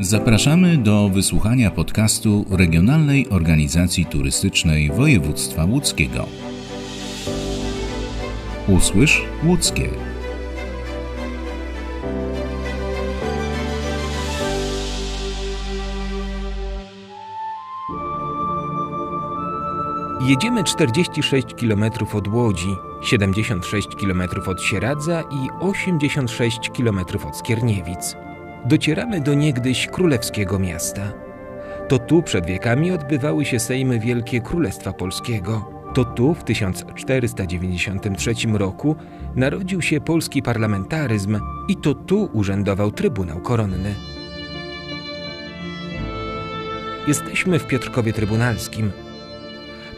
Zapraszamy do wysłuchania podcastu Regionalnej Organizacji Turystycznej Województwa Łódzkiego. Usłysz łódzkie. Jedziemy 46 km od Łodzi, 76 km od Sieradza i 86 km od Skierniewic. Docieramy do niegdyś królewskiego miasta. To tu przed wiekami odbywały się sejmy Wielkie Królestwa Polskiego. To tu w 1493 roku narodził się polski parlamentaryzm i to tu urzędował Trybunał Koronny. Jesteśmy w Piotrkowie Trybunalskim,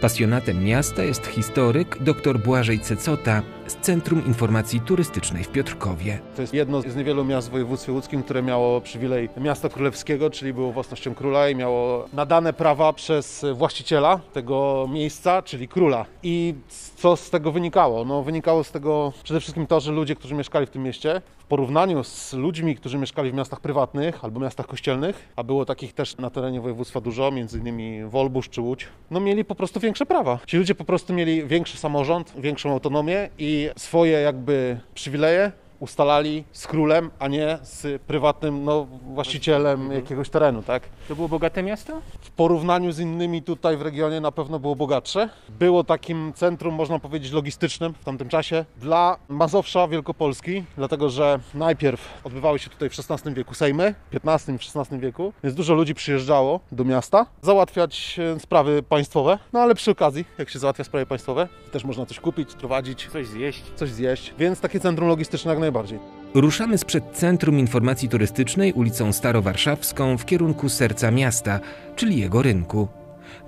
Pasjonatem miasta jest historyk dr Błażej Cecota z Centrum Informacji Turystycznej w Piotrkowie. To jest jedno z niewielu miast w województwie łódzkim, które miało przywilej miasta królewskiego, czyli było własnością króla i miało nadane prawa przez właściciela tego miejsca, czyli króla. I co z tego wynikało? No, wynikało z tego przede wszystkim to, że ludzie, którzy mieszkali w tym mieście, w porównaniu z ludźmi, którzy mieszkali w miastach prywatnych albo miastach kościelnych, a było takich też na terenie województwa dużo, między innymi Wolbusz czy Łódź, no mieli po prostu większe prawa. Ci ludzie po prostu mieli większy samorząd, większą autonomię i swoje jakby przywileje ustalali z królem, a nie z prywatnym no, właścicielem jakiegoś terenu, tak? To było bogate miasto? W porównaniu z innymi tutaj w regionie na pewno było bogatsze. Było takim centrum, można powiedzieć, logistycznym w tamtym czasie dla Mazowsza Wielkopolski, dlatego że najpierw odbywały się tutaj w XVI wieku sejmy, w XV i XVI wieku, więc dużo ludzi przyjeżdżało do miasta załatwiać e, sprawy państwowe, no ale przy okazji, jak się załatwia sprawy państwowe, też można coś kupić, prowadzić, Coś zjeść. coś zjeść, więc takie centrum logistyczne jak najbardziej. Ruszamy sprzed Centrum Informacji Turystycznej ulicą Starowarszawską w kierunku serca miasta, czyli jego rynku.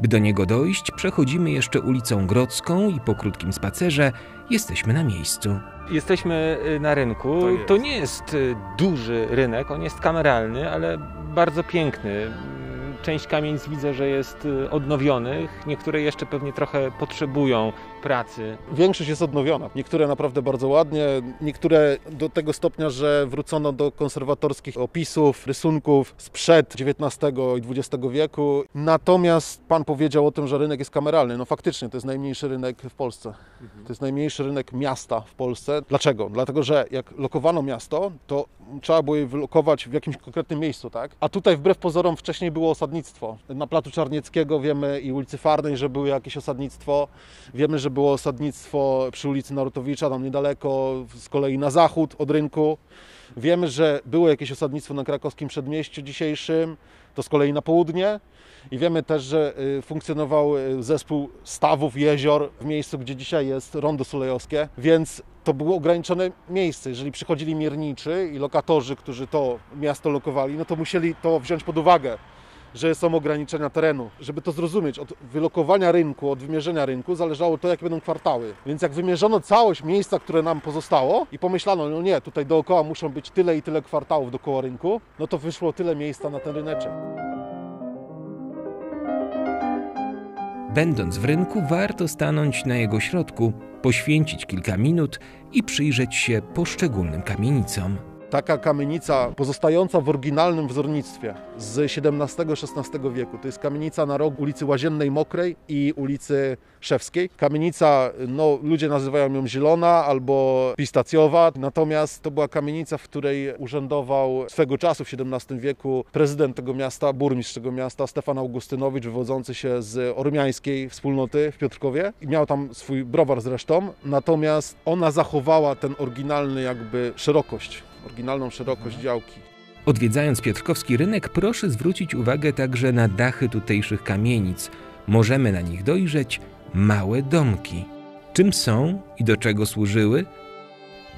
By do niego dojść, przechodzimy jeszcze ulicą Grodzką i po krótkim spacerze jesteśmy na miejscu. Jesteśmy y, na rynku. To jest. To nie jest y, duży rynek, on jest kameralny, ale bardzo piękny. Część kamienic widzę, że jest y, odnowionych, niektóre jeszcze pewnie trochę potrzebują pracy. Większość jest odnowiona. Niektóre naprawdę bardzo ładnie, niektóre do tego stopnia, że wrócono do konserwatorskich opisów, rysunków sprzed XIX i XX wieku. Natomiast pan powiedział o tym, że rynek jest kameralny. No faktycznie, to jest najmniejszy rynek w Polsce. To jest najmniejszy rynek miasta w Polsce. Dlaczego? Dlatego, że jak lokowano miasto, to trzeba było je wylokować w jakimś konkretnym miejscu, tak? A tutaj wbrew pozorom wcześniej było osadnictwo. Na Placu Czarnieckiego wiemy i ulicy Farnej, że było jakieś osadnictwo. Wiemy, że było osadnictwo przy ulicy Narutowicza, tam niedaleko, z kolei na zachód od rynku. Wiemy, że było jakieś osadnictwo na krakowskim przedmieściu dzisiejszym, to z kolei na południe. I wiemy też, że y, funkcjonował y, zespół stawów jezior w miejscu, gdzie dzisiaj jest rondo sulejowskie, więc to było ograniczone miejsce. Jeżeli przychodzili mierniczy i lokatorzy, którzy to miasto lokowali, no to musieli to wziąć pod uwagę że są ograniczenia terenu. Żeby to zrozumieć, od wylokowania rynku, od wymierzenia rynku zależało to, jakie będą kwartały. Więc jak wymierzono całość miejsca, które nam pozostało i pomyślano, no nie, tutaj dookoła muszą być tyle i tyle kwartałów dookoła rynku, no to wyszło tyle miejsca na ten ryneczek. Będąc w rynku, warto stanąć na jego środku, poświęcić kilka minut i przyjrzeć się poszczególnym kamienicom. Taka kamienica pozostająca w oryginalnym wzornictwie z XVII-XVI wieku. To jest kamienica na rogu ulicy Łaziennej Mokrej i ulicy Szewskiej. Kamienica, no ludzie nazywają ją zielona albo pistacjowa, natomiast to była kamienica, w której urzędował swego czasu w XVII wieku prezydent tego miasta, burmistrz tego miasta, Stefan Augustynowicz, wywodzący się z ormiańskiej wspólnoty w Piotrkowie. I miał tam swój browar zresztą, natomiast ona zachowała ten oryginalny jakby szerokość, oryginalną szerokość działki. Odwiedzając Piotrkowski rynek, proszę zwrócić uwagę także na dachy tutejszych kamienic. Możemy na nich dojrzeć małe domki. Czym są i do czego służyły?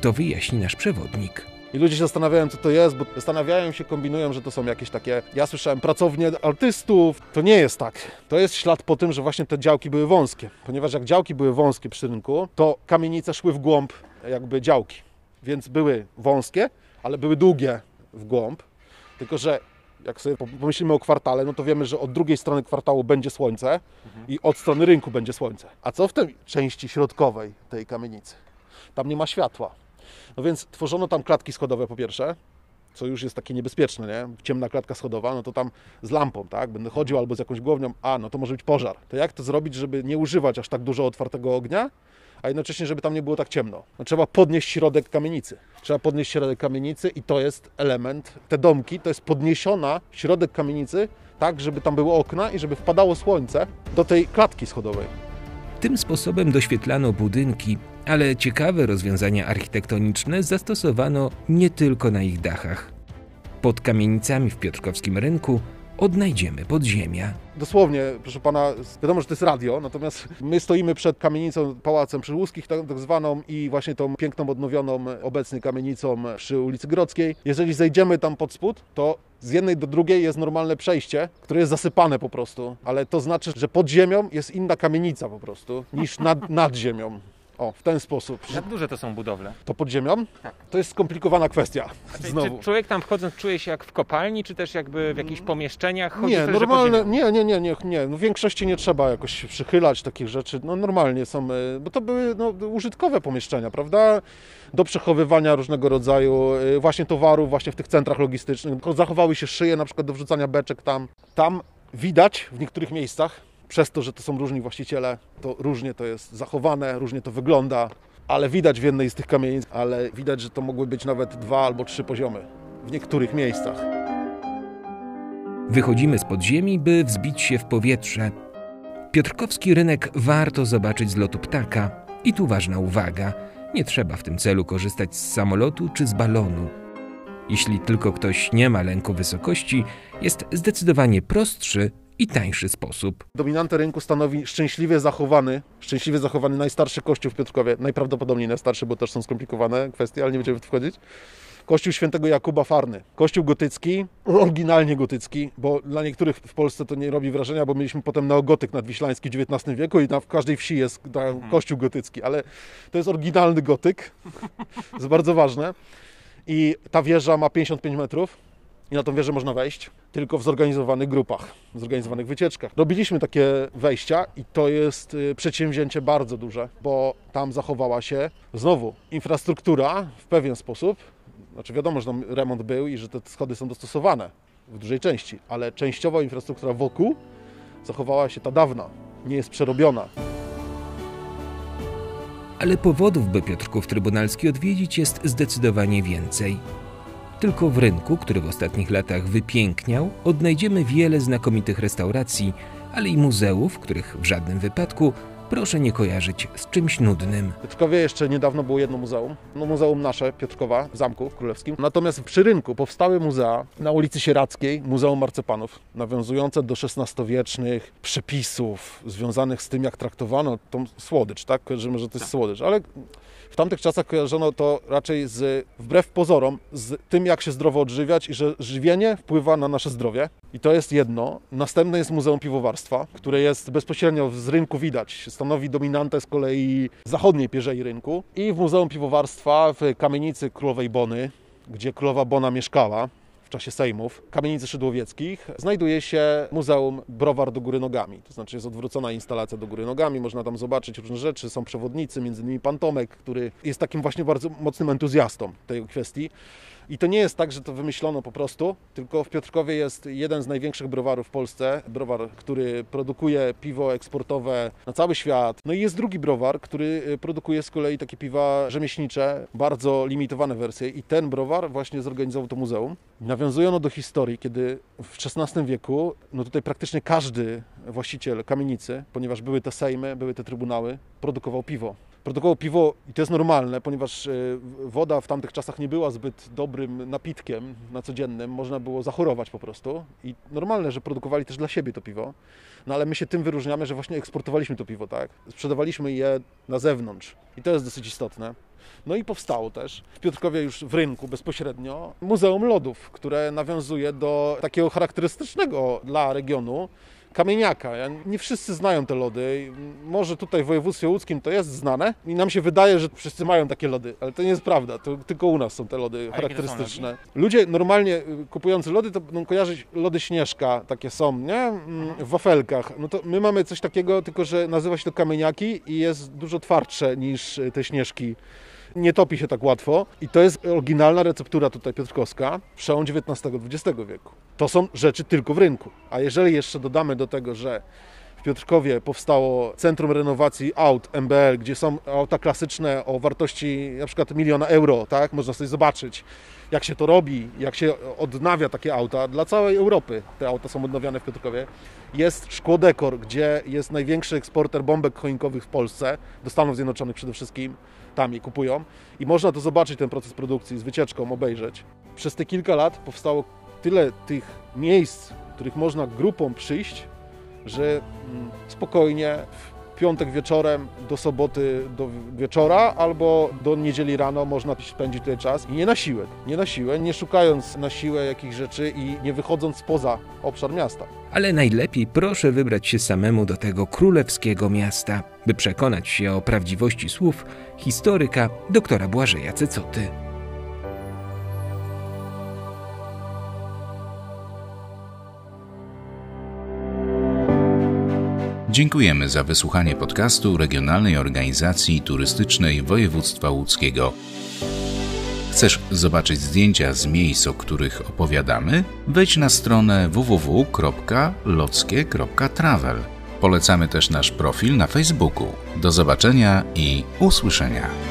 To wyjaśni nasz przewodnik. I ludzie się zastanawiają, co to jest, bo zastanawiają się, kombinują, że to są jakieś takie, ja słyszałem, pracownie artystów. To nie jest tak. To jest ślad po tym, że właśnie te działki były wąskie. Ponieważ jak działki były wąskie przy rynku, to kamienice szły w głąb jakby działki. Więc były wąskie, ale były długie w głąb. Tylko, że jak sobie pomyślimy o kwartale, no to wiemy, że od drugiej strony kwartału będzie słońce i od strony rynku będzie słońce. A co w tej części środkowej tej kamienicy? Tam nie ma światła. No więc tworzono tam klatki schodowe po pierwsze, co już jest takie niebezpieczne, nie? Ciemna klatka schodowa, no to tam z lampą, tak? Będę chodził albo z jakąś głownią, a no to może być pożar. To jak to zrobić, żeby nie używać aż tak dużo otwartego ognia, a jednocześnie, żeby tam nie było tak ciemno? No, trzeba podnieść środek kamienicy. Trzeba podnieść środek kamienicy i to jest element, te domki, to jest podniesiona środek kamienicy, tak, żeby tam były okna i żeby wpadało słońce do tej klatki schodowej. Tym sposobem doświetlano budynki, ale ciekawe rozwiązania architektoniczne zastosowano nie tylko na ich dachach. Pod kamienicami w Piotrkowskim Rynku odnajdziemy podziemia. Dosłownie, proszę pana, wiadomo, że to jest radio, natomiast my stoimy przed kamienicą Pałacem Przyłuskich, tak, tak zwaną, i właśnie tą piękną, odnowioną obecnie kamienicą przy ulicy Grodzkiej. Jeżeli zejdziemy tam pod spód, to z jednej do drugiej jest normalne przejście, które jest zasypane po prostu, ale to znaczy, że pod ziemią jest inna kamienica po prostu niż nad, nad ziemią. O, w ten sposób. Jak duże to są budowle? To pod ziemią? To jest skomplikowana kwestia. Czyli Znowu. Czy człowiek tam wchodząc czuje się jak w kopalni, czy też jakby w jakichś pomieszczeniach? Chodzi Nie, pod normalne, nie, nie, nie, nie, nie. No, w większości nie trzeba jakoś się przychylać takich rzeczy. No normalnie są, e, bo to były no, użytkowe pomieszczenia, prawda? Do przechowywania różnego rodzaju e, właśnie towarów, właśnie w tych centrach logistycznych. Zachowały się szyje na przykład do wrzucania beczek tam. Tam widać w niektórych miejscach, przez to, że to są różni właściciele, to różnie to jest zachowane, różnie to wygląda, ale widać w jednej z tych kamienic, ale widać, że to mogły być nawet dwa albo trzy poziomy w niektórych miejscach. Wychodzimy z podziemi, by wzbić się w powietrze. Piotrkowski rynek warto zobaczyć z lotu ptaka. I tu ważna uwaga: nie trzeba w tym celu korzystać z samolotu czy z balonu. Jeśli tylko ktoś nie ma lęku wysokości, jest zdecydowanie prostszy i tańszy sposób. Dominantę rynku stanowi szczęśliwie zachowany, szczęśliwie zachowany najstarszy kościół w Piotrkowie, najprawdopodobniej najstarszy, bo też są skomplikowane kwestie, ale nie będziemy w to wchodzić. Kościół świętego Jakuba Farny. Kościół gotycki, oryginalnie gotycki, bo dla niektórych w Polsce to nie robi wrażenia, bo mieliśmy potem neogotyk nadwiślański w XIX wieku i tam w każdej wsi jest tam kościół gotycki, ale to jest oryginalny gotyk, to jest bardzo ważne. I ta wieża ma 55 metrów i na tą wieżę można wejść tylko w zorganizowanych grupach, w zorganizowanych wycieczkach. Robiliśmy takie wejścia i to jest y, przedsięwzięcie bardzo duże, bo tam zachowała się znowu infrastruktura w pewien sposób. Znaczy wiadomo, że tam remont był i że te schody są dostosowane w dużej części, ale częściowo infrastruktura wokół zachowała się ta dawna, nie jest przerobiona. Ale powodów, by Piotrków Trybunalski odwiedzić jest zdecydowanie więcej. Tylko w rynku, który w ostatnich latach wypiękniał, odnajdziemy wiele znakomitych restauracji, ale i muzeów, których w żadnym wypadku proszę nie kojarzyć z czymś nudnym. W Piotrkowie jeszcze niedawno było jedno muzeum, no muzeum nasze, Piotrkowa, w Zamku Królewskim. Natomiast przy rynku powstały muzea na ulicy Sieradzkiej, Muzeum Marcepanów, nawiązujące do XVI-wiecznych przepisów związanych z tym, jak traktowano tą słodycz, tak? Kojarzymy, że to jest słodycz, ale w tamtych czasach kojarzono to raczej z, wbrew pozorom, z tym, jak się zdrowo odżywiać i że żywienie wpływa na nasze zdrowie. I to jest jedno. Następne jest Muzeum Piwowarstwa, które jest bezpośrednio z rynku widać. Stanowi dominantę z kolei zachodniej pierzei rynku. I w Muzeum Piwowarstwa w kamienicy Królowej Bony, gdzie Królowa Bona mieszkała, czasie sejmów kamienicy szydłowieckich znajduje się Muzeum Browar do góry nogami. To znaczy jest odwrócona instalacja do góry nogami, można tam zobaczyć różne rzeczy, są przewodnicy, między innymi pan Tomek, który jest takim właśnie bardzo mocnym entuzjastą tej kwestii. I to nie jest tak, że to wymyślono po prostu, tylko w Piotrkowie jest jeden z największych browarów w Polsce, browar, który produkuje piwo eksportowe na cały świat. No i jest drugi browar, który y, produkuje z kolei takie piwa rzemieślnicze, bardzo limitowane wersje i ten browar właśnie zorganizował to muzeum. Nawiązujono do historii, kiedy w XVI wieku, no tutaj praktycznie każdy właściciel kamienicy, ponieważ były te sejmy, były te trybunały, produkował piwo produkował piwo i to jest normalne, ponieważ e, woda w tamtych czasach nie była zbyt dobrym napitkiem na codziennym, można było zachorować po prostu. I normalne, że produkowali też dla siebie to piwo, no ale my się tym wyróżniamy, że właśnie eksportowaliśmy to piwo, tak, sprzedawaliśmy je na zewnątrz. I to jest dosyć istotne. No i powstało też w Piotrkowie już w rynku bezpośrednio Muzeum Lodów, które nawiązuje do takiego charakterystycznego dla regionu kamieniaka. Nie wszyscy znają te lody. Może tutaj w województwie łódzkim to jest znane i nam się wydaje, że wszyscy mają takie lody, ale to nie jest prawda. To tylko u nas są te lody charakterystyczne. Ludzie normalnie y, kupujący lody to będą kojarzyć lody Śnieżka, takie są, nie? Mm, W wafelkach. No to my mamy coś takiego, tylko że nazywa się to kamieniaki i jest dużo twardsze niż y, te Śnieżki nie topi się tak łatwo i to jest oryginalna receptura tutaj piotrkowska, przełom XIX-XX wieku. To są rzeczy tylko w rynku. A jeżeli jeszcze dodamy do tego, że w Piotrkowie powstało Centrum Renowacji Aut MBL, gdzie są auta klasyczne o wartości na przykład miliona euro, tak? Można sobie zobaczyć, jak się to robi, jak się odnawia takie auta. Dla całej Europy te auta są odnawiane w Piotrkowie. Jest Szkło Dekor, gdzie jest największy eksporter bombek choinkowych w Polsce, do Stanów Zjednoczonych przede wszystkim, tam je kupują. I można to zobaczyć, ten proces produkcji, z wycieczką obejrzeć. Przez te kilka lat powstało tyle tych miejsc, w których można grupą przyjść, że mm, spokojnie w piątek wieczorem do soboty do wieczora albo do niedzieli rano można spędzić tutaj czas i nie na siłę, nie na siłę, nie szukając na siłę jakichś rzeczy i nie wychodząc poza obszar miasta. Ale najlepiej proszę wybrać się samemu do tego królewskiego miasta, by przekonać się o prawdziwości słów historyka doktora Błażeja Cecoty. Dziękujemy za wysłuchanie podcastu Regionalnej Organizacji Turystycznej Województwa Łódzkiego. Chcesz zobaczyć zdjęcia z miejsc, o których opowiadamy? Wejdź na stronę www.lockie.travel. Polecamy też nasz profil na Facebooku. Do zobaczenia i usłyszenia.